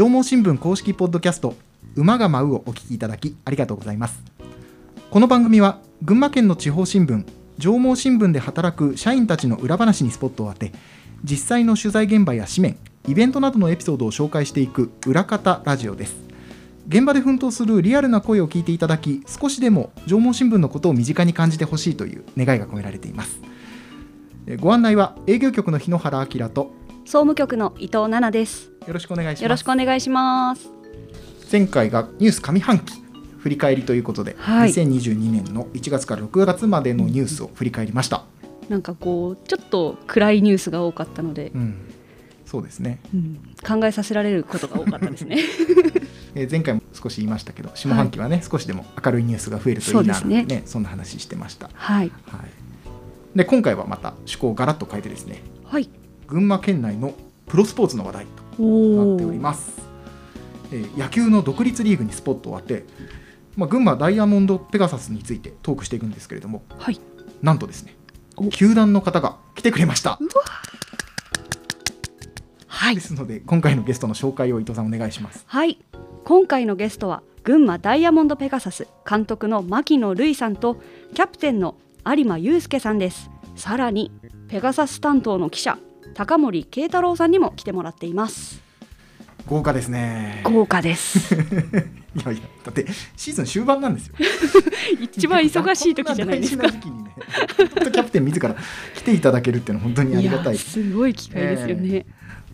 縄文新聞公式ポッドキャスト馬が舞うをお聞きいただきありがとうございます。この番組は群馬県の地方新聞上毛新聞で働く社員たちの裏話にスポットを当て実際の取材現場や紙面イベントなどのエピソードを紹介していく裏方ラジオです。現場で奮闘するリアルな声を聞いていただき少しでも縄文新聞のことを身近に感じてほしいという願いが込められています。ご案内は営業局の日野原明と総務局の伊藤奈々です。よろしくお願いします。よろしくお願いします。前回がニュース上半期振り返りということで、はい。2022年の1月から6月までのニュースを振り返りました、なんかこうちょっと暗いニュースが多かったのでう、ん、そうですね、うん。考えさせられることが多かったですね。えー前回も少し言いましたけど下半期はね、少しでも明るいニュースが増えるといいなね。ねそんな話してました、はい。はい、で今回はまた趣向をガラッと変えてですね。はい。群馬県内のプロスポーツの話題とおなっております、えー野球の独立リーグにスポットを当て、まあ、群馬ダイヤモンドペガサスについてトークしていくんですけれどもはい。なんとですねお球団の方が来てくれましたはいで。すので今回のゲストの紹介を伊藤さんお願いしますはい。今回のゲストは群馬ダイヤモンドペガサス監督の牧野瑠衣さんとキャプテンの有馬祐介さんです。さらにペガサス担当の記者高森慶太郎さんにも来てもらっています。豪華ですね豪華です。いやいやだってシーズン終盤なんですよ 一番忙しい時じゃないですか時期にねキャプテン自ら 来ていただけるっていうのは本当にありがたいやすごい機会ですよね。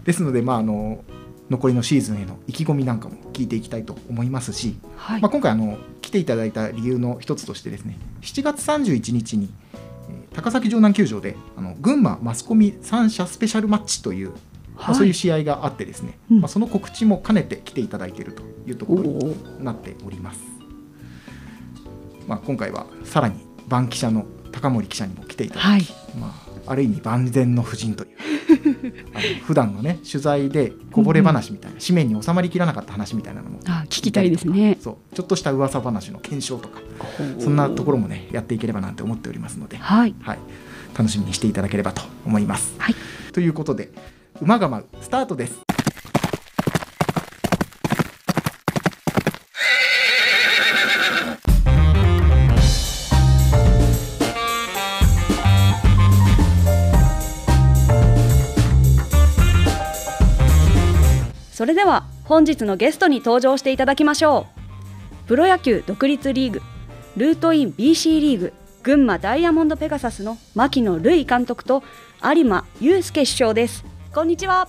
ですのでまああの残りのシーズンへの意気込みなんかも聞いていきたいと思いますし、はいまあ、今回あの来ていただいた理由の一つとしてですね7月31日に、えー高崎城南球場であの群馬マスコミ三者スペシャルマッチという、まあ、はい。そういう試合があってですね、うん。まあ、その告知も兼ねて来ていただいているというところにおなっております、まあ、今回はさらに番記者の高森記者にも来ていただき、はい。まあ、ある意味万全の夫人という。あの普段のね取材でこぼれ話みたいな、紙面に収まりきらなかった話みたいなのもあ聞きたいですね。そう。ちょっとした噂話の検証とかそんなところもねやっていければなんて思っておりますので、はい。はい、楽しみにしていただければと思います。はい。ということで「馬が舞う」スタートです。それでは本日のゲストに登場していただきましょうプロ野球独立リーグルートイン BC リーグ群馬ダイヤモンドペガサスの牧野瑠衣監督と有馬祐介主将ですこんにちは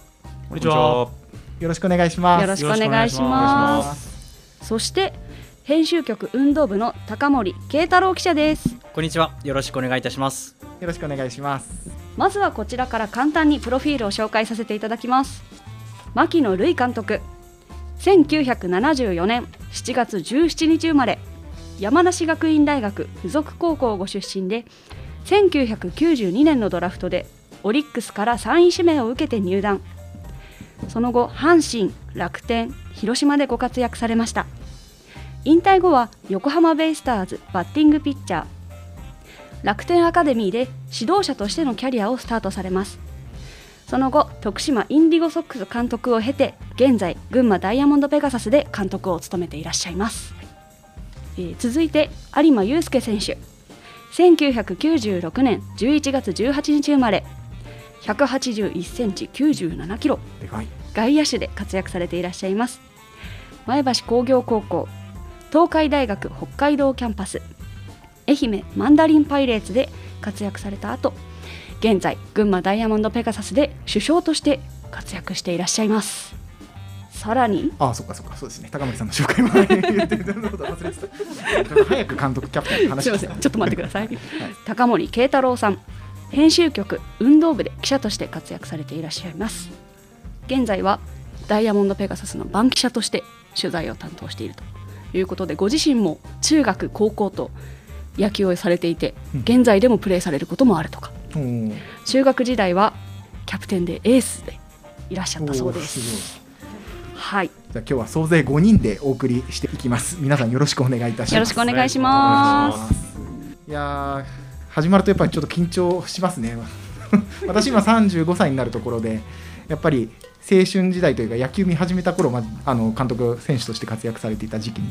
こんにちは。よろしくお願いします。よろしくお願いしますそして編集局運動部の高森慶太郎記者ですこんにちは。よろしくお願いいたします。よろしくお願いします。まずはこちらから簡単にプロフィールを紹介させていただきます牧野瑠衣監督。1974年7月17日生まれ。山梨学院大学附属高校ご出身で1992年のドラフトでオリックスから3位指名を受けて入団。その後阪神楽天広島でご活躍されました。引退後は横浜ベイスターズバッティングピッチャー。楽天アカデミーで指導者としてのキャリアをスタートされます。その後徳島インディゴソックス監督を経て現在群馬ダイヤモンドペガサスで監督を務めていらっしゃいます、えー続いて有馬祐介選手。1996年11月18日生まれ。181センチ97キロ。外野手で活躍されていらっしゃいます。前橋工業高校。東海大学北海道キャンパス。愛媛マンダリンパイレーツで活躍された後現在群馬ダイヤモンドペガサスで首相として活躍していらっしゃいます。さらにああ、そっかそっか、そうですね。高森さんの紹介も早く監督キャプテンの話すいません。ちょっと待ってください、高森慶太郎さん編集局運動部で記者として活躍されていらっしゃいます。現在はダイヤモンドペガサスの番記者として取材を担当しているということでご自身も中学高校と野球をされていてうん。現在でもプレーされることもあるとか中学時代はキャプテンでエースでいらっしゃったそうですすはいじゃあ今日は総勢5人でお送りしていきます。皆さんよろしくお願いいたします。よろしくお願いしますいやー始まるとやっぱりちょっと緊張しますね。私今35歳になるところでやっぱり青春時代というか野球見始めた頃、まあ、あの監督選手として活躍されていた時期に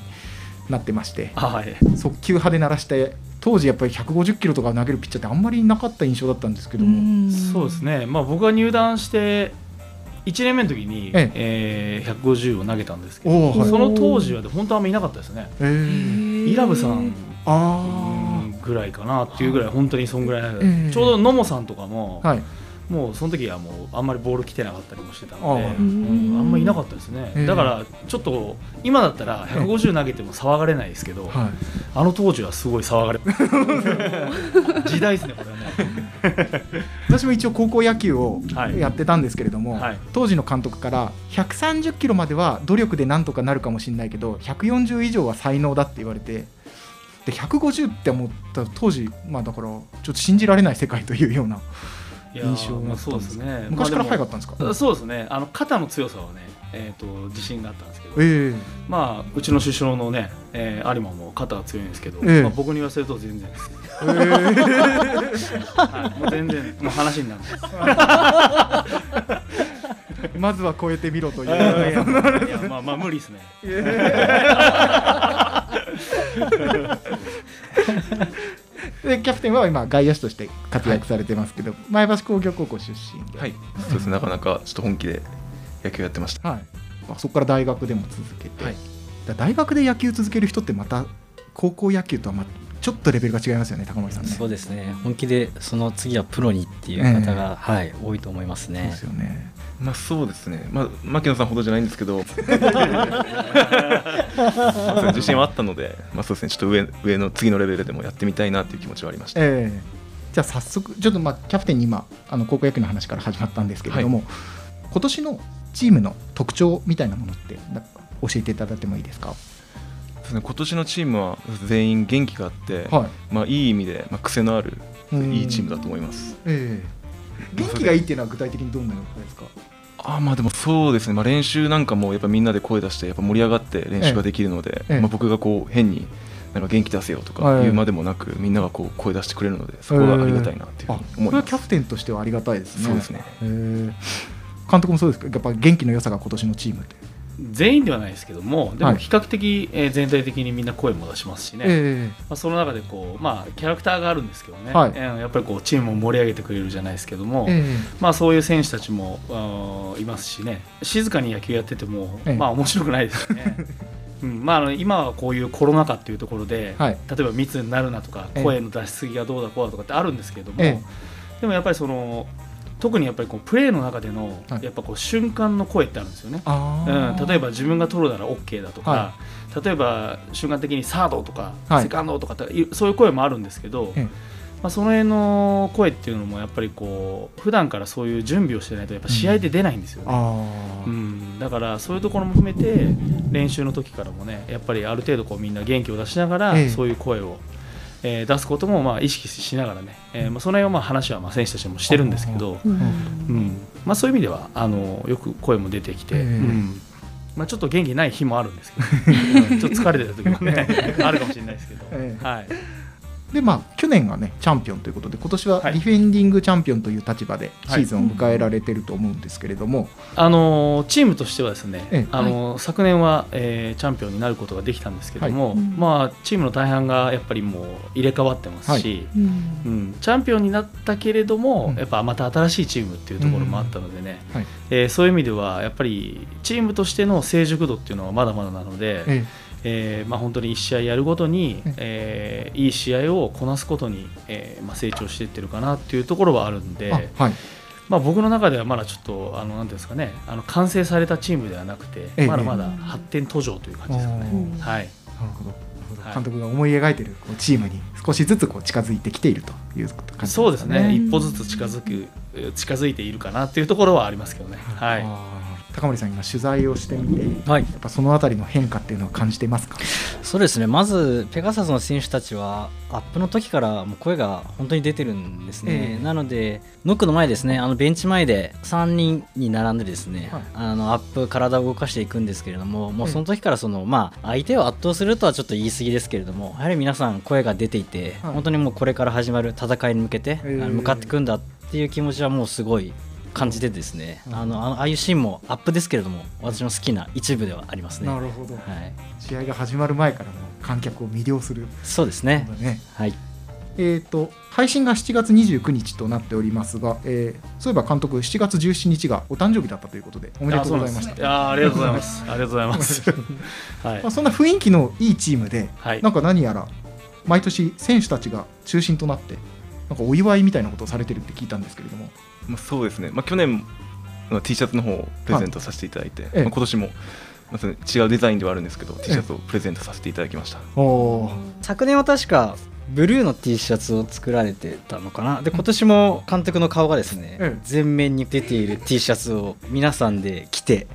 なってましてはい。速球派で鳴らして当時やっぱり150キロとか投げるピッチャーってあんまりなかった印象だったんですけども、そうですね、まあ、僕が入団して1年目の時に、ええ。ー150を投げたんですけど、その当時は本当あんまいなかったですね、えー、イラブさんあぐらいかなっていうぐらい、本当にそんぐらい、ええ。ちょうど野茂さんとかも、あはいもうその時はもうあんまりボール来てなかったりもしてたので、ああ。うんあんまりいなかったですね、ええだからちょっと今だったら150投げても騒がれないですけど、はい。あの当時はすごい騒がれ 時代ですね、これはね。私も一応高校野球をはい。やってたんですけれども、はい。当時の監督から130キロまでは努力でなんとかなるかもしれないけど140以上は才能だって言われてで150って思った当時まあだからちょっと信じられない世界というような印象があまあそうですね。昔からまあでも早かったんですか、そうですね。あの肩の強さはね、えっ、と自信があったんですけど、ええまあうちの首相のね、えー、有馬も肩が強いんですけど、ええまあ僕に言わせると全然です。え はい、もう全然もう話にならない。え まずは超えてみろといういやまあまあ無理ですね。でキャプテンは今外野手として活躍されてますけど、前橋工業高校出身で、はい、そうですね、なかなかちょっと本気で野球やってました。はい。まあ、そこから大学でも続けて、はい。だ大学で野球続ける人ってまた高校野球とはまちょっとレベルが違いますよね高森さんね。そうですね。本気でその次はプロにっていう方が、はい、多いと思いますね。そうですよね。まあそうですね、まあ、牧野さんほどじゃないんですけど、まあそう自信はあったので、まあそうですね、ちょっと上上の次のレベルでもやってみたいなっていう気持ちはありました。ええじゃあ早速ちょっとまあキャプテンに今あの高校野球の話から始まったんですけれども、今年のチームの特徴みたいなものって教えていただいてもいいですか？そうですね今年のチームは全員元気があって、はい。まあいい意味で、まあ、癖のあるうんいいチームだと思います。ええ元気がいいっていうのは具体的にどんなのですか。あーまあでもそうですね、まあ、練習なんかもやっぱみんなで声出してやっぱ盛り上がって練習ができるので、ええまあ、僕がこう変になんか元気出せよとかはい言うまでもなく、みんながこう声出してくれるのでそこがありがたいなっていうふうあにこれはキャ思います。プテンとしてはありがたいですね。そうですねええ監督もそうですか？やっぱ元気の良さが今年のチームって。全員ではないですけども、ではい。も比較的、えー全体的にみんな声も出しますしね。えまあ、その中でこう、まあ、キャラクターがあるんですけどね、はい。えーやっぱりこうチームを盛り上げてくれるじゃないですけども、ええ。まあ、そういう選手たちもいますしね。静かに野球やってても、ええ。まあ面白くないですよね。うん。まあ、今はこういうコロナ禍っていうところで、はい。例えば密になるなとかええ。声の出しすぎがどうだこうだとかってあるんですけれども、え。でもやっぱりその特にやっぱりこうプレーの中での、はい。やっぱこう瞬間の声ってあるんですよね。うん、例えば自分が取るなら OK だとか、は例えば瞬間的にサードとか、はい。セカンドとかっていそういう声もあるんですけど、ええ。まあ、その辺の声っていうのもやっぱりこう普段からそういう準備をしてないとやっぱ試合で出ないんですよね。あー。うん、だからそういうところも含めて練習の時からもねやっぱりある程度こうみんな元気を出しながら、ええ。そういう声を、えー出すこともまあ意識しながらね、えーまあ、その辺はまあ話はまあ選手たちもしてるんですけど、うん。まあ、そういう意味ではあのよく声も出てきて、ええうん。まあ、ちょっと元気ない日もあるんですけど、うん。ちょっと疲れてる時もね あるかもしれないですけど、ええ。はい、でまあ去年がねチャンピオンということで今年ははい。ディフェンディングチャンピオンという立場でシはい。ーズンを迎えられてると思うんですけれども、あのチームとしてはですね、ええ。あの昨年は、えーチャンピオンになることができたんですけども、はい。うん。まあ、チームの大半がやっぱりもう入れ替わってますし、うん、チャンピオンになったけれども、うん。やっぱまた新しいチームっていうところもあったのでね、はい。えーそういう意味ではやっぱりチームとしての成熟度っていうのはまだまだなので、ええーまあ、本当に1試合やるごとにうん、えーいい試合をこなすことに、えーまあ、成長していってるかなっていうところはあるんえで、あはい。まあ、僕の中ではまだちょっとあのなんていうんですかねあの完成されたチームではなくて、ええ。まだまだ発展途上という感じですかね。はい。なるほど。はい。監督が思い描いてるこうチームに少しずつこう近づいてきているという感じですかね。そうですね、一歩ずつ近づく近づいているかなっていうところはありますけどね。はい、高森さん今取材をしてみてはい。やっぱそのあたりの変化っていうのを感じてますか？そうですね。まずペガサスの選手たちはアップの時からもう声が本当に出てるんですね、ええ。なのでノックの前ですね。あのベンチ前で3人に並んでですね、はい。あのアップ体を動かしていくんですけれどももうええ。その時からその、まあ、相手を圧倒するとはちょっと言い過ぎですけれどもやはり皆さん声が出ていて、はい。本当にもうこれから始まる戦いに向けて、ええ。あの向かっていくんだっっていう気持ちはもうすごい感じてですね、うん。あのあのああいうシーンもアップですけれども私の好きな一部ではありますね。なるほど。はい、試合が始まる前からも観客を魅了する。そうですね。ね。はい、えー、と配信が7月29日となっておりますが、えーそういえば監督7月17日がお誕生日だったということでおめでとうございました。いやーありがとうございます。ありがとうございます。はい。まあ、そんな雰囲気のいいチームで、はい。なんか何やら毎年選手たちが中心となってなんかお祝いみたいなことをされてるって聞いたんですけれどもまあ、そうですね、まあ、去年の T シャツの方をプレゼントさせていただいて、ええ。まあ、今年も、まあ、その違うデザインではあるんですけど、T シャツをプレゼントさせていただきました。お昨年は確かブルーの T シャツを作られてたのかな？で今年も監督の顔がですね、ええ。全面に出ている T シャツを皆さんで着て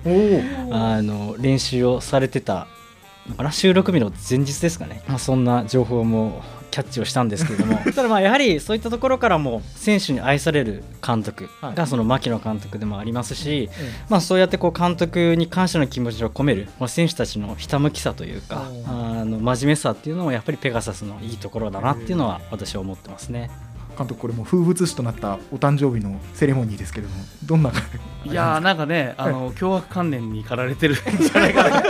あの練習をされてたのかな？収録日の前日ですかね、まあ、そんな情報もキャッチをしたんですけれども。ただまあやはりそういったところからも選手に愛される監督はい。がその牧野監督でもありますし、えまあ、そうやってこう監督に感謝の気持ちを込めるこの選手たちのひたむきさというかおあの真面目さっていうのもやっぱりペガサスのいいところだなっていうのは私は思ってますね。監督これも風物詩となったお誕生日のセレモニーですけれどもどんないやーなんかね、あの 凶悪観念に駆られてるんじゃないかな。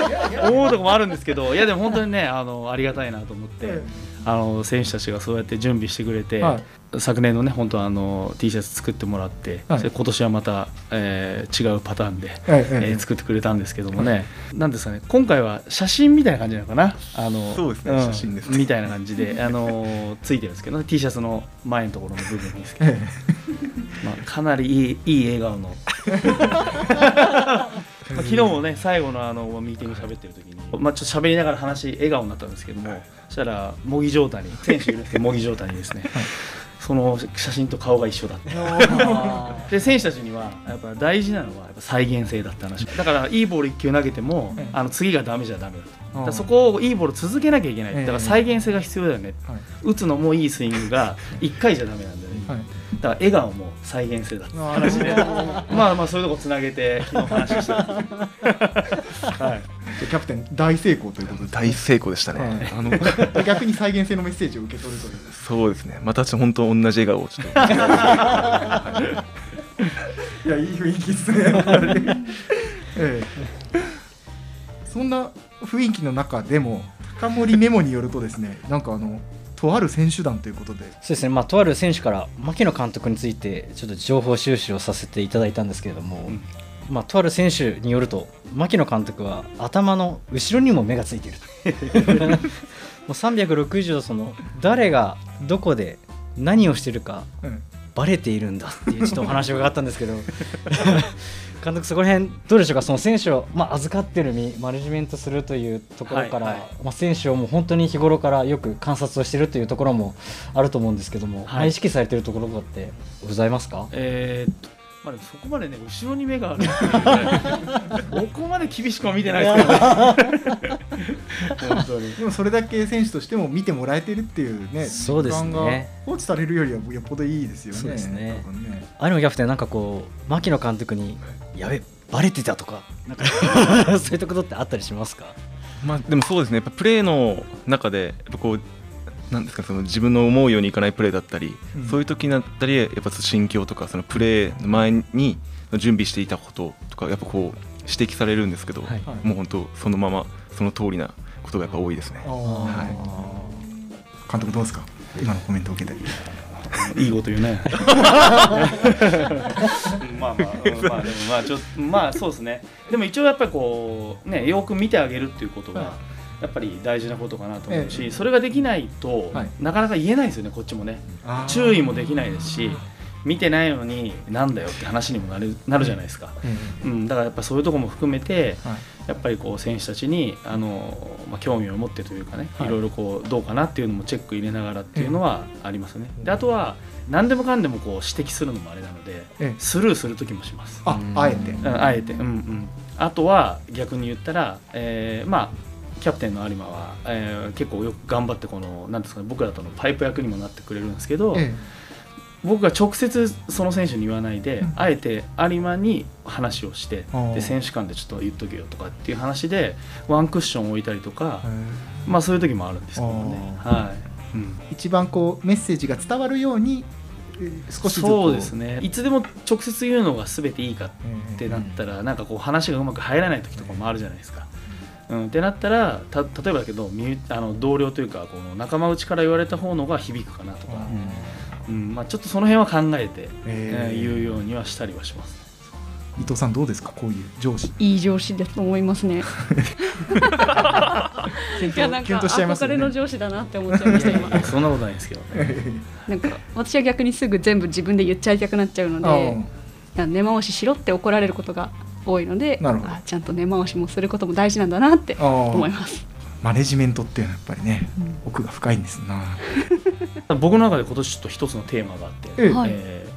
思うとこもあるんですけど、いやでも本当にね、あのありがたいなと思って、えあの選手たちがそうやって準備してくれて、はい。昨年のね本当あの T シャツ作ってもらって、はい。今年はまた、えー違うパターンで、えええー作ってくれたんですけどもね、なんですかね今回は写真みたいな感じなのかな？あのそうですねん写真です。ねみたいな感じで あのついてるんですけど、ね、T シャツの前のところの部分にですけど、え。まあ、かなりいいいい笑顔の まあ昨日もね最後のあのミーティング喋ってる時に、まあ、ちょっと喋りながら話笑顔になったんですけどもそしたら模擬状態に選手いるんですけど模擬状態にですね、その写真と顔が一緒だって。で選手たちにはやっぱ大事なのはやっぱ再現性だって話。だからいいボール1球投げてもええ。あの次がダメじゃダメだと。だそこをいいボール続けなきゃいけない。ええ。だから再現性が必要だよね。はい。打つのもいいスイングが 1回じゃダメなんだよね。はい。だから笑顔も再現性だってあー話で まあまあそういうとこつなげて昨日話した。んですけどはいキャプテン大成功ということで。すね大成功でしたね、はい。あので逆に再現性のメッセージを受け取るという。そうですね、またちょっと本当、同じ笑顔をちょっと、いやいい雰囲気ですね。ええ。そんな雰囲気の中でも高森メモによるとですねなんかあのとある選手団ということで。そうですね、まあ、とある選手から牧野監督についてちょっと情報収集をさせていただいたんですけれども、うん。まあ、とある選手によると牧野監督は頭の後ろにも目がついていると。もう360度その誰がどこで何をしてるかうん。バレているんだっていうちょっとお話があったんですけど 監督そこら辺どうでしょうか？その選手を、まあ、預かってる身マネジメントするというところから、はいはい。まあ、選手をもう本当に日頃からよく観察をしているというところもあると思うんですけども、はい。まあ意識されているところとかってございますか？えーまあでもそこまでね後ろに目がある。ここまで厳しくは見てないですけどね。本当に。でもそれだけ選手としても見てもらえてるっていうねそうですね。時間が放置されるよりはよっぽどいいですよねそうですね。ね有馬キャプテンなんかこう牧野監督にやべバレてたとかなんか。そういったことってあったりしますか？まあ、でもそうですね、やっぱプレーの中で、やっぱこう、なんですか、その自分の思うようにいかないプレーだったり、うん。そういう時になったり、やっぱ心境とか、そのプレーの前に準備していたこととか、やっぱこう、指摘されるんですけど、はい。はい。もう本当、そのまま、その通りなことがやっぱ多いですね。は監督どうですか？今のコメントを受けて。いいこと言うね。まあまあ、うんまあでもまあちょっとまあそうですね。でも一応やっぱりこうねよく見てあげるっていうことはがやっぱり大事なことかなと思うし、ええ。それができないと、はい。なかなか言えないですよねこっちもね。注意もできないですし見てないのになんだよって話にもなるなるじゃないですか、えうん、だからやっぱそういうところも含めてえはい。やっぱりこう選手たちにあの、まあ、興味を持ってというかね、はい。い、ろいろこうどうかなっていうのもチェック入れながらっていうのはありますね。であとは何でもかんでもこう指摘するのもあれなのでええ。スルーする時もします。ああえて。うんあえて、うんうん、あとは逆に言ったら、えーまあキャプテンの有馬は、えー結構よく頑張ってこのなんですかね僕らとのパイプ役にもなってくれるんですけど、え僕が直接その選手に言わないで、うん。あえて有馬に話をしてで選手間でちょっと言っとけよとかっていう話でワンクッション置いたりとかえ、まあそういう時もあるんですけどね。あはい。うん。一番こうメッセージが伝わるように少しそうですね。いつでも直接言うのが全ていいかええってなったらなんかこう話がうまく入らない時とかもあるじゃないですか。うん、ってなったらた例えばだけどみあの同僚というかこの仲間内から言われた方のが響くかなとか、うんまあ、ちょっとその辺は考えて、えええー言うようにはしたりはします。伊藤さんどうですか？こういう上司いい上司だと思いますね。キュンいやなんかとキュンとしちゃいます憧れよねの上司だなって思っちゃいました今。そんなことないですけどね。なんか私は逆にすぐ全部自分で言っちゃいたくなっちゃうので、根回ししろって怒られることが多いので、なるほど。あちゃんと根回しもすることも大事なんだなって思います。マネジメントっていうのはやっぱりね奥が深いんですな。僕の中で今年ちょっと一つのテーマがあって、ええ。はい。えー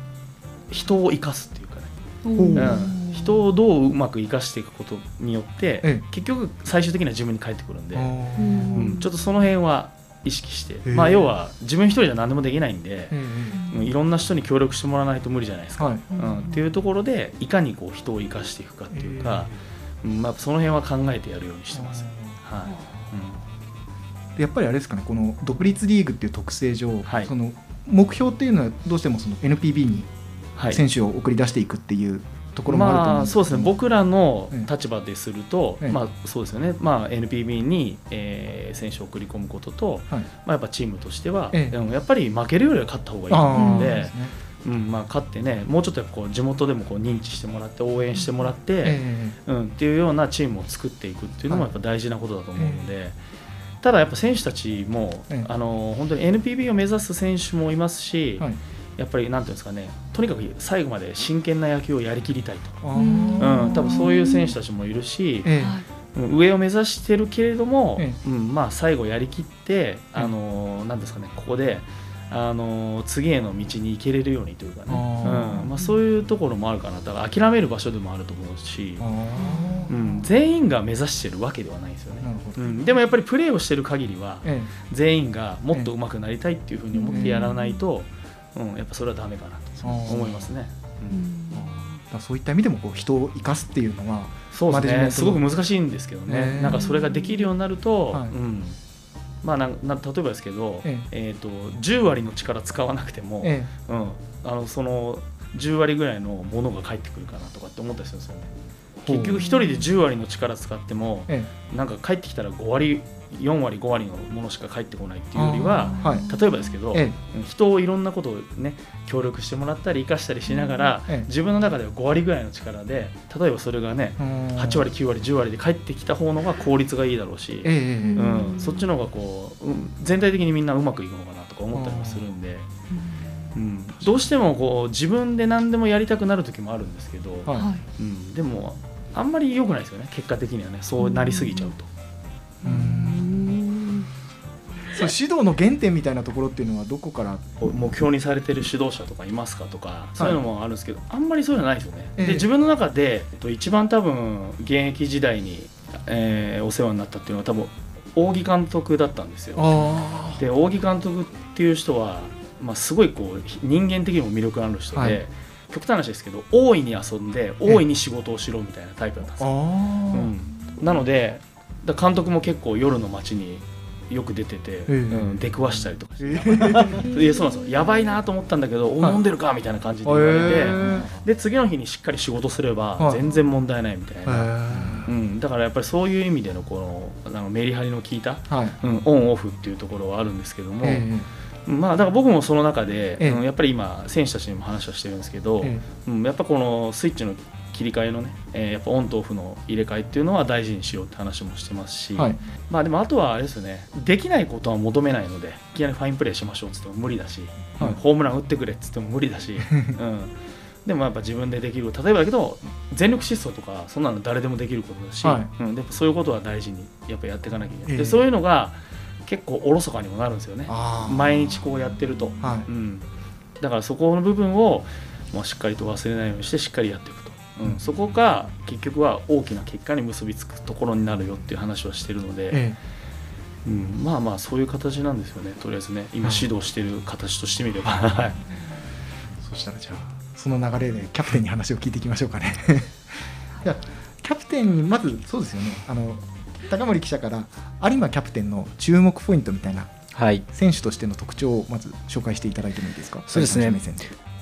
人を生かすっていうかね、うん。人をどううまく生かしていくことによって、ええ。結局最終的には自分に返ってくるんで、ううん。ん。ちょっとその辺は意識して、えまあ要は自分一人じゃ何でもできないんで、えうん。いろんな人に協力してもらわないと無理じゃないですか。えはい。うん、っていうところでいかにこう人を生かしていくかっていうか、うんまあ、その辺は考えてやるようにしてます、はい。でやっぱりあれですかねこの独立リーグっていう特性上、はい。その目標っていうのはどうしてもその NPB にはい。選手を送り出していくっていうところもあると思まあうんですけど。そうですね。僕らのええ。立場ですると、ええ。まあそうですよね、まあ、NPB に、えー選手を送り込むことと、はい。まあ、やっぱチームとしては、ええ。うんやっぱり負けるよりは勝った方がいいあと思うあんでうん。まあ、勝ってねもうちょっとやっぱこう地元でもこう認知してもらって応援してもらって、えうん、っていうようなチームを作っていくっていうのもやっぱ大事なことだと思うので、ただやっぱ選手たちも、ええ。あの本当に NPB を目指す選手もいますし、えはいやっぱりなんていうんですかねとにかく最後まで真剣な野球をやりきりたいと、あうん多分そういう選手たちもいるし、ええ。上を目指してるけれども、えうんまあ、最後やりきって、あのなんですかねここで。あの次への道に行けれるようにというかね、うんまあ、そういうところもあるかな。だから諦める場所でもあると思うし、あうん、全員が目指してるわけではないんですよね。うん、でもやっぱりプレーをしてる限りはえ全員がもっと上手くなりたいっていうふうに思ってやらないと、うん、やっぱそれはダメかなと思いますね。うん。そういった意味でもこう人を生かすっていうのはそうですね。すごく難しいんですけどね、ねなんかそれができるようになると、はい。うん。まあ、なんな例えばですけど、ええ。ー、と10割の力使わなくても、えうん、あのその10割ぐらいのものが返ってくるかなとかって思ったりするんですよね。結局一人で10割の力使ってもええ。なんか帰ってきたら5割4割5割のものしか返ってこないっていうよりはえはい。例えばですけど、えうん人をいろんなことをね協力してもらったり生かしたりしながら、ええ。自分の中では5割ぐらいの力で例えばそれがねえ8割9割10割で返ってきた方のが効率がいいだろうし、ええええうん、そっちの方がこう、うん全体的にみんなうまくいくのかなとか思ったりもするんで、うん、どうしてもこう自分で何でもやりたくなる時もあるんですけど、はいはい。うん、でもあんまり良くないですよね結果的にはね。そうなりすぎちゃうと。ううん。んそう指導の原点みたいなところっていうのはどこから？こう目標にされてる指導者とかいますかとかそういうのもあるんですけど、あんまりそういうのないですよね。ええ。で自分の中でえっと一番多分現役時代に、えーお世話になったっていうのは多分扇監督だったんですよ。あで扇監督っていう人は、まあ、すごいこう人間的にも魅力ある人で、はい極端な話ですけど大いに遊んで大いに仕事をしろみたいなタイプだったんですよ。あうん、なのでだ監督も結構夜の街によく出てて、ええ。うん、出くわしたりとかして。え。いやそうなんですよ。やばいなと思ったんだけど、おはい。飲んでるかみたいな感じで言われて、え。で次の日にしっかり仕事すればはい。全然問題ないみたいえ。な、うん、だからやっぱりそういう意味でのこのあのメリハリの効いた、はい。うん、オンオフっていうところはあるんですけども、えまあ、だから僕もその中で、ええ。うんやっぱり今選手たちにも話をしてるんですけど、えうん、やっぱこのスイッチの切り替えのね、えーやっぱオンとオフの入れ替えっていうのは大事にしようって話もしてますし、はい。まあでもあとはあれですよねできないことは求めないのでいきなりファインプレーしましょうっつっても無理だし、はい。うんホームラン打ってくれっつっても無理だし、うん、でもやっぱ自分でできる例えばだけど全力疾走とかそんなの誰でもできることだし、はうん、でもそういうことは大事にやっぱやっていかなきゃいけない、ええ。でそういうのが結構おろそかにもなるんですよね。毎日こうやってると、はい。うん、だからそこの部分を、まあ、しっかりと忘れないようにしてしっかりやっていくと、うん、そこが結局は大きな結果に結びつくところになるよっていう話はしてるので、えうん、まあまあそういう形なんですよね。とりあえずね今はい。指導してる形としてみれば、はい。えそしたらじゃあその流れでキャプテンに話を聞いていきましょうかね。じゃあキャプテンにまずそうですよね。あの高森記者から有馬キャプテンの注目ポイントみたいなはい。選手としての特徴をまず紹介していただいてもいいですか？そうですね。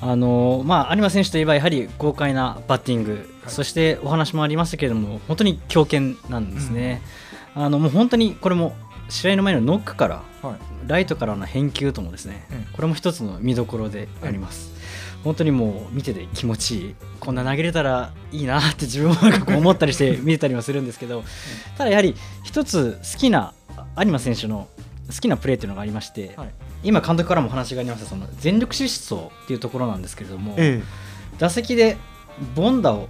あのまあ、有馬選手といえばやはり豪快なバッティング、はい。そしてお話もありましたけれども本当に強肩なんですね、あのもう本当にこれも試合の前のノックからはい。ライトからの返球ともですね、ええこれも一つの見どころであります、本当にもう見てて気持ちいい。こんな投げれたらいいなって自分もなんかこう思ったりして見てたりもするんですけど ただやはり一つ好きな有馬選手の好きなプレーっていうのがありまして、はい。今監督からもお話がありましたその全力疾走っていうところなんですけれども、え打席で凡打を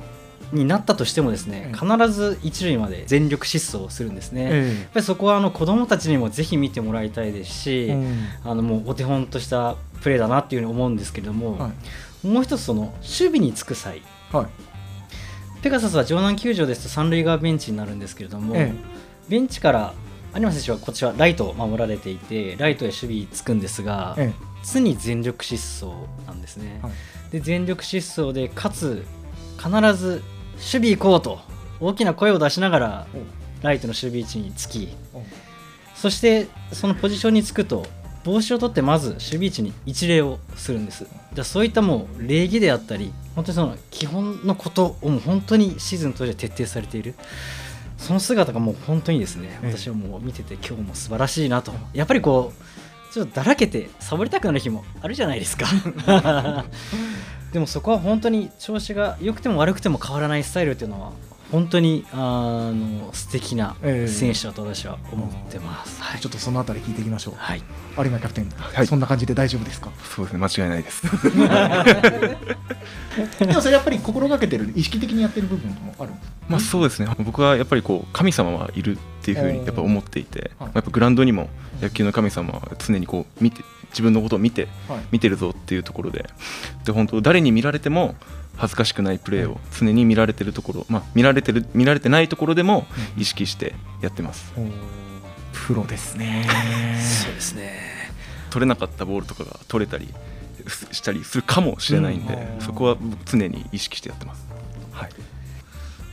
になったとしてもですね、え必ず一塁まで全力疾走をするんですね、やっえぱりそこはあの子どもたちにもぜひ見てもらいたいですし、えうん。あのもうお手本としたプレーだなっていうふうに思うんですけれども、はい。もう一つその守備につく際はい。ペガサスは城南球場ですと三塁側ベンチになるんですけれども、えベンチから有馬選手はこっちはライトを守られていてライトへ守備につくんですが、え。常に全力疾走なんですね、はい。で全力疾走でかつ必ず守備行こうと大きな声を出しながらライトの守備位置につきおそしてそのポジションにつくと帽子を取ってまず守備位置に一礼をするんです。じゃあそういったもう礼儀であったり本当にその基本のことをもう本当にシーズン通して徹底されている。その姿がもう本当にですねええ私はもう見てて今日も素晴らしいなと。やっぱりこうちょっとだらけてサボりたくなる日もあるじゃないですか でもそこは本当に調子が良くても悪くても変わらないスタイルっていうのは本当にあの素敵なええ。選手だと私は思ってます、はい。ちょっとそのあたり聞いていきましょう。はい。有馬キャプテン、はい。そんな感じで大丈夫ですか？そうですね間違いないです。でもそれやっぱり心がけてる意識的にやってる部分もあるんですまあそうですね。僕はやっぱりこう神様はいるっていうふうにやっぱ思っていて、はい。やっぱグラウンドにも野球の神様は常にこう見て自分のことを見てはい。見てるぞっていうところで。で本当誰に見られても恥ずかしくないプレーを常に見られてるところ、まあ、見られてる見られてないところでも意識してやってます。プロですね。そうですね。取れなかったボールとかが取れたりしたりするかもしれないんで、うんそこは僕常に意識してやってます。はい。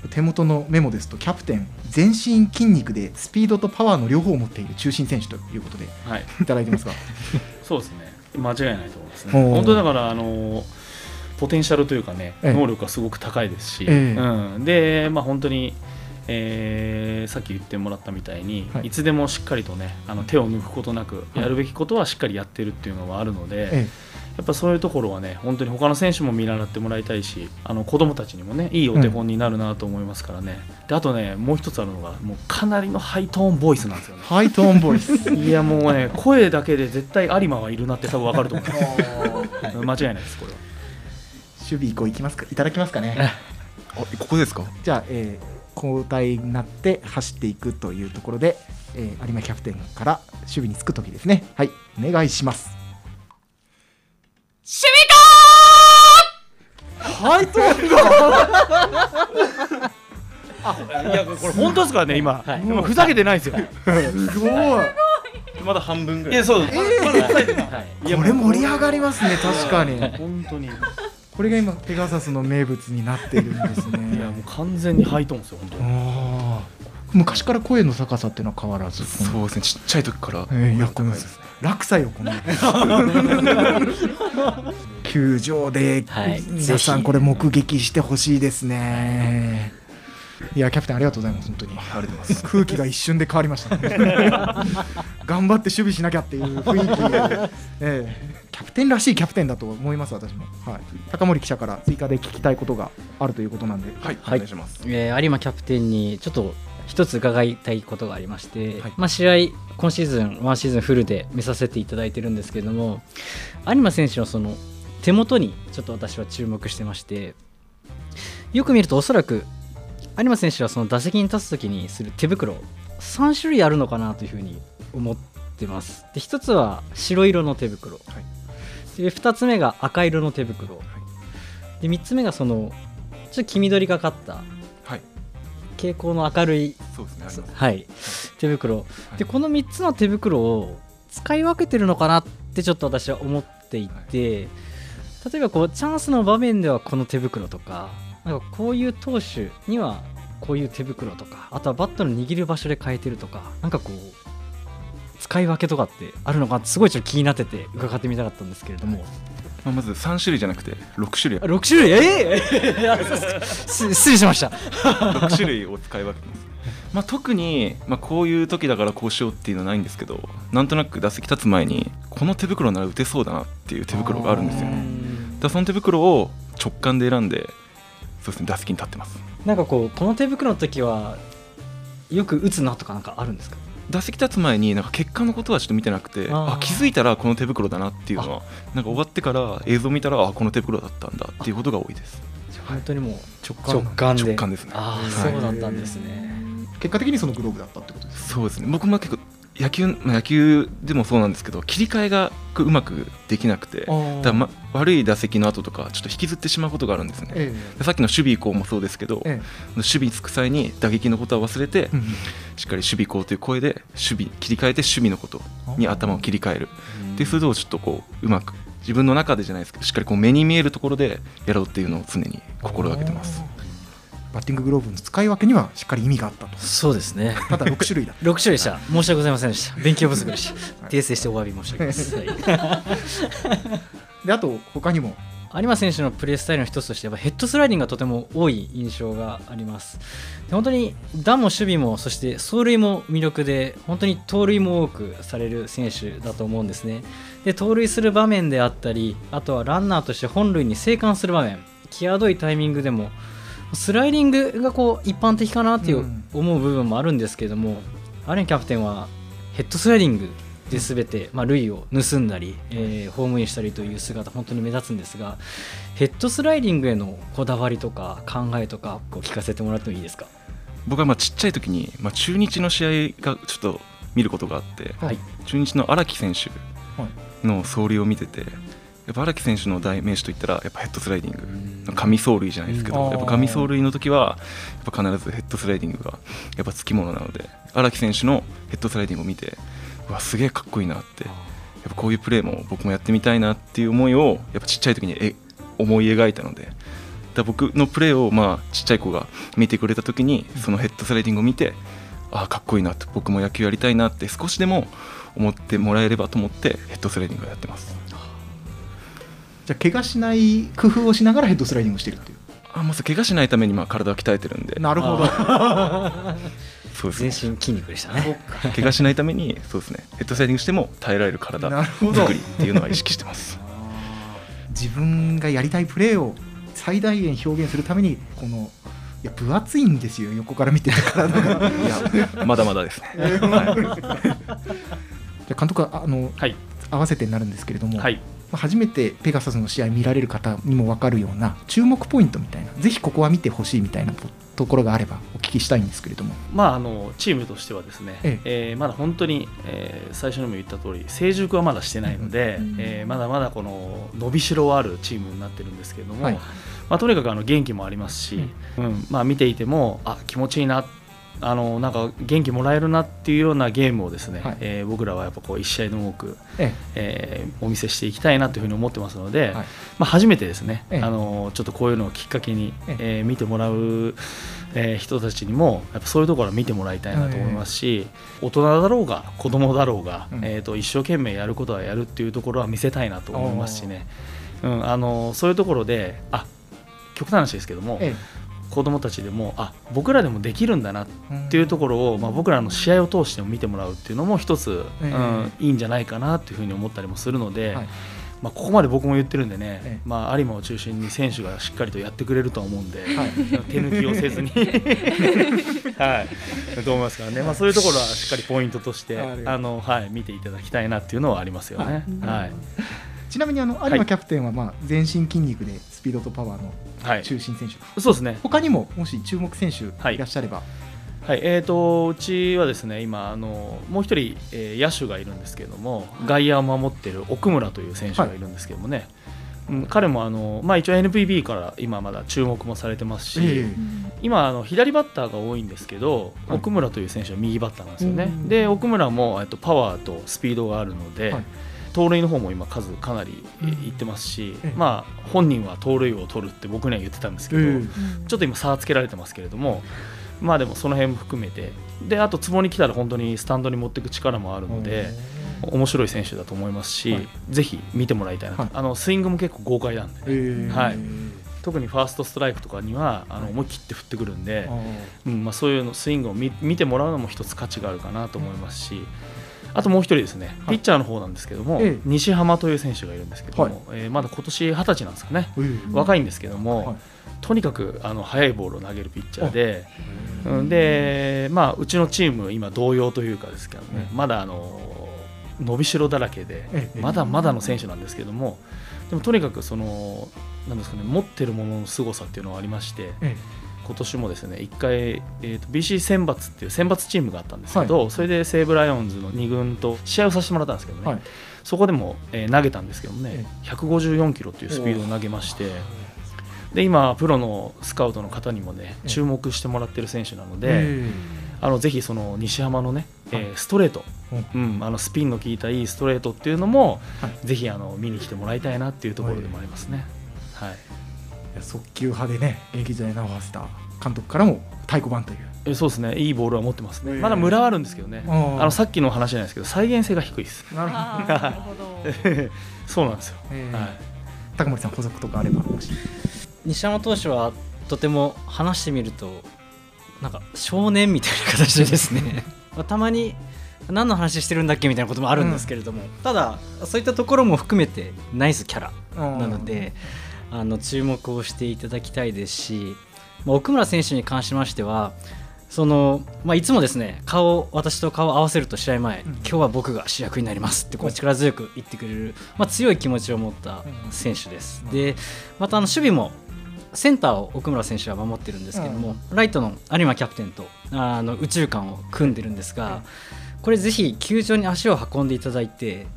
手元のメモですとキャプテン全身筋肉でスピードとパワーの両方を持っている中心選手ということではい。いただいてますが そうですね。間違いないと思いますね。本当だからあのポテンシャルというかねええ。能力がすごく高いですし、ええ。うん、でまあ本当にえーさっき言ってもらったみたいに、はい。い、つでもしっかりとねあの手を抜くことなくやるべきことはしっかりやってるっていうのはあるので、えやっぱそういうところはね本当に他の選手も見習ってもらいたいしあの子供たちにもねいいお手本になるなと思いますからね、であとねもう一つあるのがもうかなりのハイトーンボイスなんですよね。ハイトーンボイス。いやもうね声だけで絶対有馬はいるなって多分分かると思います間違いないですこれは。守備移行いきますか？いただきますかね。あここですか？じゃあ、えー交代になって走っていくというところで、えー有馬キャプテンから守備につく時ですね。はいお願いしますハイトーン いやこれ本当ですからね今、はい。今ふざけてないですよ。すごい。まだ半分ぐらい。いやそう、まだふざけてない。はいこれ盛り上がりますね確かに。本当に。いこれが今ペガサスの名物になってるんですね。やもう完全にハイトーンですよ本当に。昔から声の高さっていうのは変わらず。そうですね。ちっちゃい時から。えーやってます落差よこの。球場ではい。皆さんこれ目撃してほしいですね。い。やキャプテンありがとうございます本当に。ありがとうございます。空気が一瞬で変わりましたね。頑張って守備しなきゃっていう雰囲気、ええ。キャプテンらしいキャプテンだと思います私も、はい、高森記者から追加で聞きたいことがあるということなんで。はい、はい。お願いします。えー有馬キャプテンにちょっと一つ伺いたいことがありまして、はい。まあ、試合今シーズンワンシーズンフルで見させていただいてるんですけれども有馬選手のその手元にちょっと私は注目してましてよく見るとおそらく有馬選手はその打席に立つ時にする手袋3種類あるのかなというふうに思ってます。で1つは白色の手袋、で2つ目が赤色の手袋、で3つ目がそのちょっと黄緑がかったはい蛍光の明るい、そうですねはい、手袋、でこの3つの手袋を使い分けてるのかなってちょっと私は思っていて、例えばこうチャンスの場面ではこの手袋とかなんかこういう投手にはこういう手袋とかあとはバットの握る場所で変えてるとかなんかこう使い分けとかってあるのかすごいちょっと気になってて伺ってみたかったんですけれどもまあ、まず3種類じゃなくて6種類6種類？ええ！す失礼しました。6種類を使い分けてます。まあ特に、まあ、こういう時だからこうしようっていうのはないんですけどなんとなく打席立つ前にこの手袋なら打てそうだなっていう手袋があるんですよね。だその手袋を直感で選んでそうですね打席に立ってます。なんかこうこの手袋の時はよく打つなとかなんかあるんですか？打席立つ前になんか結果のことはちょっと見てなくてあ気づいたらこの手袋だなっていうのはなんか終わってから映像見たらあこの手袋だったんだっていうことが多いです。本当にもう直直感で。直感ですね。ああはい。そうだったんですね、結果的にそのグローブだったってことですそうですね。僕も結構野球まあ野球でもそうなんですけど切り替えがうまくできなくてだま、悪い打席の後とかちょっと引きずってしまうことがあるんですね。えでさっきの守備移行もそうですけど、え守備につく際に打撃のことは忘れて、えうんしっかり守備移行という声で守備切り替えて守備のことに頭を切り替えるっていうのをちょっとこううまく自分の中でじゃないですけどしっかりこう目に見えるところでやろうっていうのを常に心がけてます。バッティンググローブの使い分けにはしっかり意味があったと。そうですね。ただ6種類だ。6種類でした。申し訳ございませんでした。勉強不足でした。訂正してお詫び申し上げます、はいであと他にも。有馬選手のプレースタイルの一つとしてやっぱヘッドスライディングがとても多い印象があります。で本当に打も守備もそして走塁も魅力で本当に盗塁も多くされる選手だと思うんですね。で盗塁する場面であったりあとはランナーとして本塁に生還する場面。際どいタイミングでもスライディングがこう一般的かなっていううん。思う部分もあるんですけれども、アレンキャプテンはヘッドスライディングで全て、まあ、塁を盗んだり、えーホームインしたりという姿本当に目立つんですがヘッドスライディングへのこだわりとか考えとかこう聞かせてもらってもいいですか？僕はまあちっちゃい時に、まあ、中日の試合がちょっと見ることがあって、はい。中日の荒木選手はい。の走塁を見ててやっぱ荒木選手の代名詞といったらやっぱヘッドスライディング。神走塁じゃないですけうん。どやっぱ神走塁の時はやっぱ必ずヘッドスライディングがやっぱつきものなので荒木選手のヘッドスライディングを見てうわすげえかっこいいなって。やっぱこういうプレーも僕もやってみたいなっていう思いをやっぱちっちゃい時にえ思い描いたので。だ僕のプレーをまあちっちゃい子が見てくれた時にそのヘッドスライディングを見てああかっこいいなって僕も野球やりたいなって少しでも思ってもらえればと思ってヘッドスライディングをやってます。じゃあ怪我しない工夫をしながらヘッドスライディングをしてるっていう。あまず怪我しないためにまあ体を鍛えてるんで。なるほど そうです全ね身筋肉でしたね。怪我しないためにそうですね。ヘッドスライディングしても耐えられる体作りっていうのは意識してます。自分がやりたいプレーを最大限表現するためにこのいや分厚いんですよ。横から見てた体が。いやまだまだですね、はい。じゃあ監督あのはい。合わせてになるんですけれども、はい。まあ初めてペガサスの試合見られる方にも分かるような注目ポイントみたいなぜひここは見てほしいみたいなところがあればお聞きしたいんですけれども。まあ、あのチームとしてはですね、ええ。ーまだ本当に、えー最初にも言った通り成熟はまだしてないので、うんえーまだまだこの伸びしろはあるチームになってるんですけれども、はい。まあ、とにかくあの元気もありますし、うんまあ、見ていてもあ気持ちいいなあのなんか元気もらえるなっていうようなゲームをですね、はい。えー僕らはやっぱこう1試合でも多く、ええ。ーお見せしていきたいなというふうに思ってますので、はい。まあ、初めてですね、ええ。あのちょっとこういうのをきっかけに、ええ。ー見てもらう、えー人たちにもやっぱそういうところを見てもらいたいなと思いますし、大人だろうが子供だろうが、うん。えー、と一生懸命やることはやるっていうところは見せたいなと思いますしね、うん、あのそういうところであ極端な話ですけども、え子供たちでもあ僕らでもできるんだなっえていうところを、まあ、僕らの試合を通しても見てもらうっていうのも一つ、ええ。うん、いいんじゃないかなっていうふうに思ったりもするので、はい。まあ、ここまで僕も言ってるんでね、ええ。まあ、有馬を中心に選手がしっかりとやってくれるとは思うんで、はい。手抜きをせずに、はい、と思いますからね、まあ、そういうところはしっかりポイントとしてあの、はい、見ていただきたいなっていうのはありますよね。はい。ちなみにあの有馬キャプテンはまあ全身筋肉でスピードとパワーのはい、中心選手、そうですね。他にももし注目選手い。らっしゃれば、はい。えー、とうちはですね今あのもう一人、えー野手がいるんですけれども外野を守っている奥村という選手がいるんですけどもね、うん、彼もあの、まあ、一応 NPB から今まだ注目もされてますし、え。今あの左バッターが多いんですけど、はい。奥村という選手は右バッターなんですよね、うん。で奥村も、えっと、パワーとスピードがあるので、はい盗塁の方も今数かなりいってますし、ええ。まあ本人は盗塁を取るって僕には言ってたんですけど、ええ。ちょっと今差はつけられてますけれどもまあでもその辺も含めてであと壺に来たら本当にスタンドに持っていく力もあるので、面白い選手だと思いますし、はい。ぜひ見てもらいたいなと、はい。あのスイングも結構豪快なんで、え。ーはい。特にファーストストライクとかにはあのはい思い切って振ってくるんで、うんまあ、そういうのスイングを見見てもらうのも一つ価値があるかなと思いますし、あともう一人ですね、はい。ピッチャーの方なんですけども、ええ。西浜という選手がいるんですけども、はい。えーまだ今年二十歳なんですかね、えー若いんですけども、はい。とにかくあの速いボールを投げるピッチャーで、うんでまあ、うちのチーム、今、同様というかですけどね、うまだあの伸びしろだらけでええ、まだまだの選手なんですけども、でもとにかくその、なんですかね、持ってるものの凄さっていうのがありまして、え今年もですね1回、えーと BC 選抜っていう選抜チームがあったんですけど、それで西武ライオンズの2軍と試合をさせてもらったんですけどね、はい。そこでも、えー投げたんですけどね、154キロっていうスピードを投げまして、で今、プロのスカウトの方にもねええ。注目してもらってる選手なのえで、えあのぜひその西浜のね、えーはいストレート、うん、あのスピンの効いたいいストレートっていうのも、はい。ぜひあの見に来てもらいたいなっていうところでもありますね。はい。い。や速球派でね現役時代に名を馳せた監督からも太鼓判という。えそうですね、いいボールは持ってますね、ええ。まだムラはあるんですけどね、あのさっきの話じゃないですけど、再現性が低いです。なるほど。そうなんですよ。えーはい。高森さん補足とかあればもし西山投手はとても話してみるとなんか少年みたいな形でですね。まあたまに何の話してるんだっけみたいなこともあるんですけれども、ただそういったところも含めてナイスキャラなのであの注目をしていただきたいですし、まあ、奥村選手に関しましてはその、まあ、いつもですね顔私と顔を合わせると試合前、うん。今日は僕が主役になりますってこう力強く言ってくれる、まあ、強い気持ちを持った選手です。でまたあの守備もセンターを奥村選手は守ってるんですけども、ライトの有馬キャプテンとあの宇宙間を組んでるんですが、これぜひ球場に足を運んでいただいて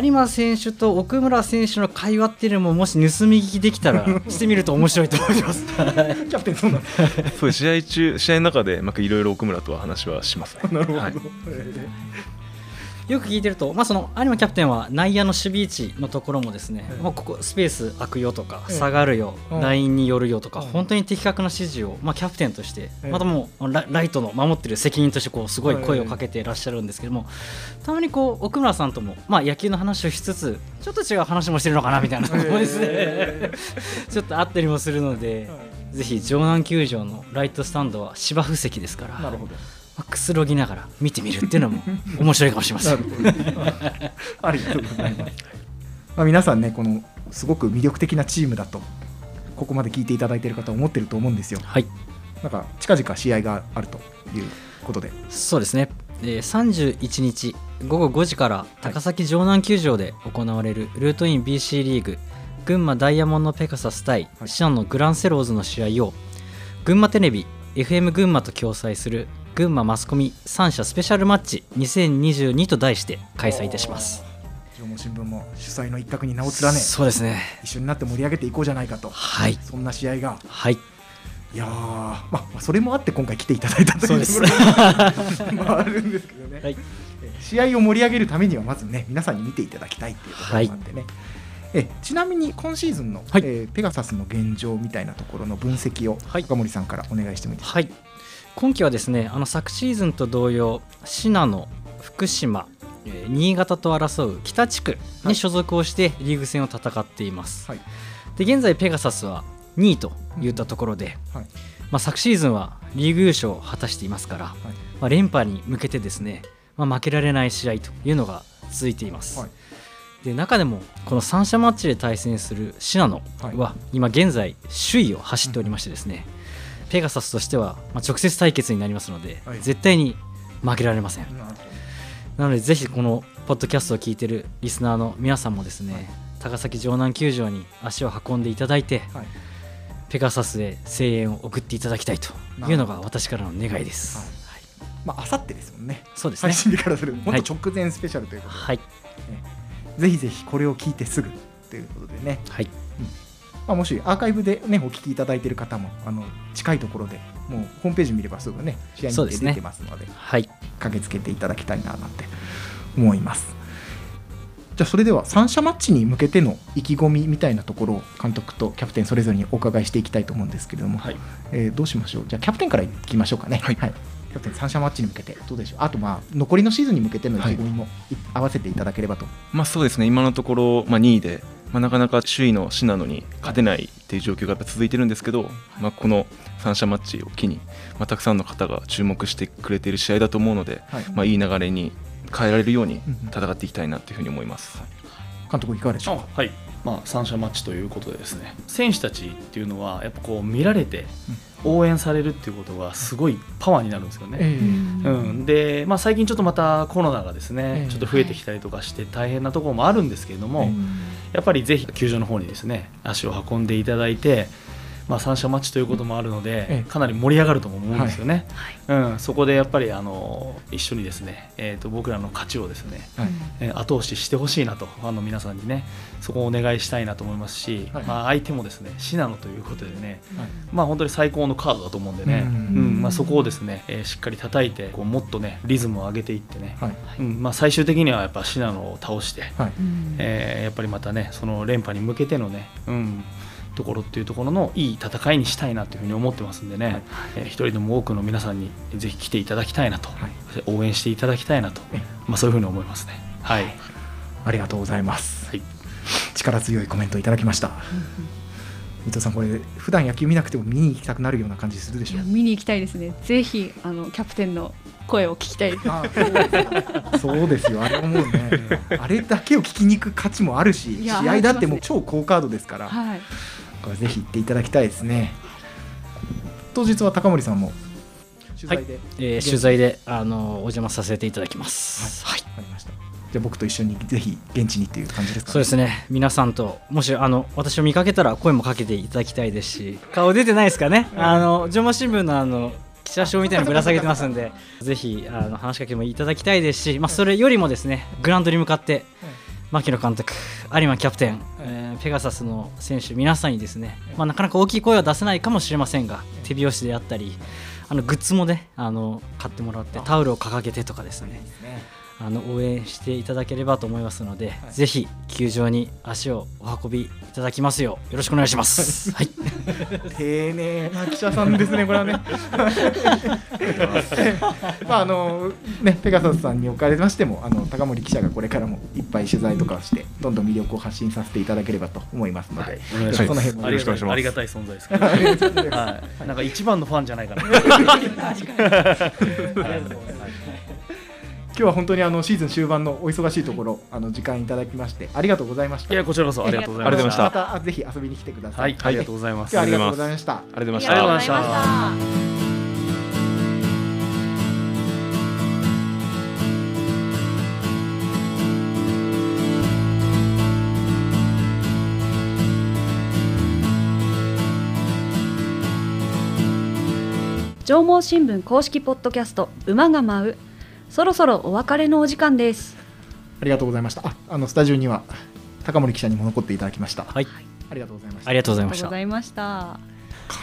有馬選手と奥村選手の会話っていうのももし盗み聞きできたら してみると面白いと思います。キャプテンそうな。んです。そう試合中試合の中でまあいろいろ奥村とは話はしますね。なるほど、はい。えよく聞いてると、まあ、その有馬キャプテンは内野の守備位置のところもですね、ええまあ、ここスペース空くよとかええ下がるよ、うん。ラインに寄るよとか、うん。本当に的確な指示を、まあ、キャプテンとして、ええまたもうラライトの守ってる責任としてこうすごい声をかけていらっしゃるんですけども、たまにこう奥村さんとも、まあ、野球の話をしつつちょっと違う話もしてるのかなみたいなところですね、え ちょっとあったりもするので、ぜひ城南球場のライトスタンドは芝生席ですからなるほど。まあくつろぎながら見てみるっていうのも面白いかもしれませ。なん。ありがとうございます、まあ、皆さんねこのすごく魅力的なチームだとここまで聞いていただいている方は思ってると思うんですよ。はい。なんか近々試合があるということで。そうですね、えー31日午後5時から高崎城南球場で行われるルートイン BC リーグ群馬ダイヤモンドペガサス対はいシアンのグランセローズの試合を群馬テレビ FM 群馬と共催する群馬マスコミ三社スペシャルマッチ2022と題して開催いたします。縄文新聞も主催の一角に名を連ねそうですね。一緒になって盛り上げていこうじゃないかと。はい。そんな試合が。はい。いやー、まあ、まあそれもあって今回来ていただいたというところもあるんですけどね、はい。え試合を盛り上げるためにはまずね皆さんに見ていただきたいっていうところもあってね、えちなみに今シーズンの、はい。えーペガサスの現状みたいなところの分析をはい。岡森さんからお願いしてもいいですか、はい今季はですねあの昨シーズンと同様信濃福島えー新潟と争う北地区に所属をしてリーグ戦を戦っています、はい。で現在ペガサスは2位といったところで、はい。まあ、昨シーズンはリーグ優勝を果たしていますから、まあ、連覇に向けてですね、まあ、負けられない試合というのが続いています、はい。で中でもこの三者マッチで対戦する信濃は今現在首位を走っておりましてですね、ペガサスとしてはまあ直接対決になりますので、はい。絶対に負けられません。なのでぜひこのポッドキャストを聞いてるリスナーの皆さんもですね、高崎城南球場に足を運んでいただいて、どはい。ペガサスへ声援を送っていただきたいというのが私からの願いです。はい。はい。まあさってですもんね。そうですね。配。信日からする本直前スペシャルということで、はい、ぜひぜひこれを聞いてすぐということでね、はい、まあ、もしアーカイブで、ね、お聞きいただいている方もあの近いところでもうホームページ見ればすぐね試合に出てますのではい、駆けつけていただきたいななんて思います。じゃあそれでは三者マッチに向けての意気込みみたいなところを監督とキャプテンそれぞれにお伺いしていきたいと思うんですけれども、はい。えーどうしましょう？じゃあキャプテンからいきましょうかね。はい。キャプテン三者マッチに向けてどうでしょう？あとまあ残りのシーズンに向けての意気込みもい合わせていただければと、まあそうですね。今のところ、まあ、2位で、まあ、なかなか首位の信濃に勝てないっていう状況がやっぱ続いてるんですけど、まあ、この三者マッチを機に、まあ、たくさんの方が注目してくれている試合だと思うので、はい。まあ、いい流れに変えられるように戦っていきたいなというふうに思います。監督いかがでしょう？かあはい。まあ、三者マッチということでですね。選手たちっていうのはやっぱこう見られて応援されるっていうことがすごいパワーになるんですよね。えうん、で、まあ、最近ちょっとまたコロナがですね、ええ。ちょっと増えてきたりとかして大変なところもあるんですけれども、えやっぱりぜひ球場の方にですね足を運んでいただいて、まあ、三者マッチということもあるので、ええ。かなり盛り上がると思うんですよね、うん、そこでやっぱりあの一緒にですね、えー、と僕らの勝ちをですね、はい。えー後押ししてほしいなとファンの皆さんにねそこをお願いしたいなと思いますし、はい。まあ、相手もですね信濃ということでね、はい。まあ、本当に最高のカードだと思うんでね、ううん。んまあ、そこをですね、えーしっかり叩いてこうもっとねリズムを上げていってね、はい。うん。まあ、最終的にはやっぱ信濃を倒して、はい。えーやっぱりまたねその連覇に向けてのね、うん、ところっていうところのいい戦いにしたいなというふうに思ってますんでね、えー一人でも多くの皆さんにぜひ来ていただきたいなと、はい。応援していただきたいなと、えまあ、そういうふうに思いますね。はい、ありがとうございます。はい。力強いコメントいただきました。伊藤さんこれ普段野球見なくても見に行きたくなるような感じするでしょいや見に行きたいですね。ぜひあのキャプテンの声を聞きたい。そうですよ。あれはもうね あれだけを聞きに行く価値もあるし試合だってもう超高カードですから、はい。これぜひ行っていただきたいですね。当日は高森さんも取材で、えー取材であのお邪魔させていただきます。はい。ありました。じゃあ僕と一緒にぜひ現地にっていう感じですかね。そうですね。皆さんともしあの私を見かけたら声もかけていただきたいですし顔出てないですかね、あの縄文新聞のあの記者証みたいぶら下げてますんでぜひあの話しかけもいただきたいですし、まあ、それよりもですねグラウンドに向かって牧野監督有馬キャプテン、えーペガサスの選手皆さんにですね、まあ、なかなか大きい声は出せないかもしれませんが手拍子であったりあのグッズもねあの買ってもらってタオルを掲げてとかですねあの応援していただければと思いますので、ぜひ球場に足をお運びいただきますようよろしくお願いします。はい、丁寧な記者さんですね、これはね。まああのね、ペガサスさんにおかれましても、あの高森記者がこれからもいっぱい取材とかをして、どんどん魅力を発信させていただければと思いますので、お願いします。その辺もありがたいありがたい存在ですから、はい、なんか一番のファンじゃないかな。今日は本当にあのシーズン終盤のお忙しいところ、あの時間いただきまして、ありがとうございました。いやこちらこそありがとうございました。ましたまたぜひ遊びに来てくださ。はいい、ありがとうございます。今日はありがとうございました。ありがとうございましありがとうごたざいました。縄文新聞公式ポッドキャスト馬が舞うそろそろお別れのお時間ですありがとうございました。あ、あのスタジオには高森記者にも残っていただきました。はい、ありがとうございましたあり。がとうございあました。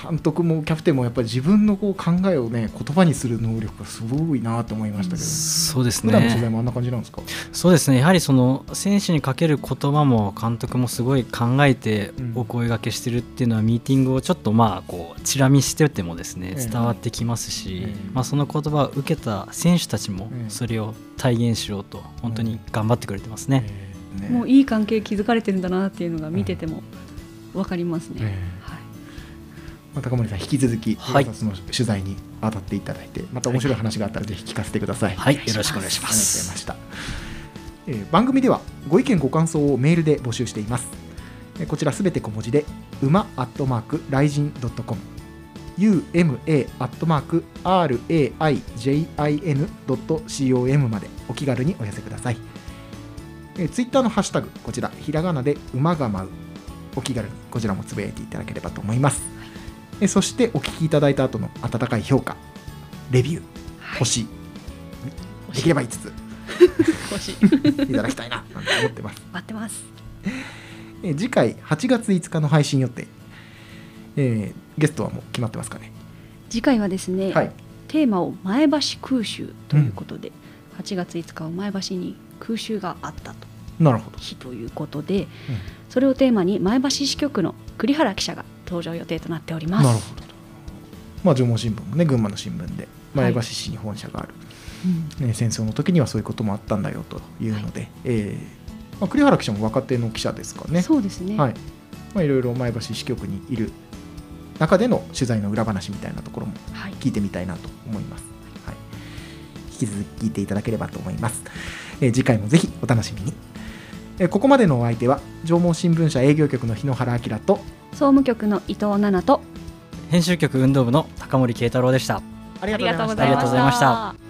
監督もキャプテンもやっぱり自分のこう考えをね言葉にする能力がすごいなと思いましたけど、そうです普段の取材ね。もあんな感じなんですか？そうですね。やはりその選手にかける言葉も監督もすごい考えてうん。お声掛けしてるっていうのはミーティングをちょっとまあこうチラ見しててもですねええ。伝わってきますし、ええ。まあその言葉を受けた選手たちもええそれを体現しようと本当に頑張ってくれてますね。ね。もういい関係築かれてるんだなっていうのが見ててもわかりますね、まあ、高森さん引き続きはい。警察の取材に当たっていただいて、また面白い話があったらぜひ聞かせてください。はい、よろしくお願いしまありがとうございすま。した、えー番組ではご意見ご感想をメールで募集しています。えーこちらすべて小文字で馬アットマークライジンドットコム UMA アットマーク RAIJIN ドット COM までお気軽にお寄せください。えーツイッターのハッシュタグこちらひらがなで馬が舞う。お気軽にこちらもつぶやいていただければと思います、えーそしてお聞きいただいた後の温かい評価レビュー星できれば5つ。欲しい。いただきたいななんて思ってます。待ってます。えー次回8月5日の配信予定、えーゲストはもう決まってますかね。次回はですね、はい。テーマを前橋空襲ということで、8月5日は前橋に空襲があったと。なるほど。日ということで、それをテーマに前橋支局の栗原記者が登場予定となっておりますなるほど。まあ、縄文新聞もね群馬の新聞ではい前橋市に本社がある、うんね、戦争の時にはそういうこともあったんだよというので、えーまあ、栗原記者も若手の記者ですからねそうですね。はいまあ、いろいろ前橋支局にいる中での取材の裏話みたいなところもはい聞いてみたいなと思います。はい、引き続き聞いていただければと思います。えー次回もぜひお楽しみに。えーここまでのお相手は縄文新聞社営業局の日野原明と総務局の伊藤奈々と編集局運動部の高森慶太郎でしたありがとうございまありがとうございました。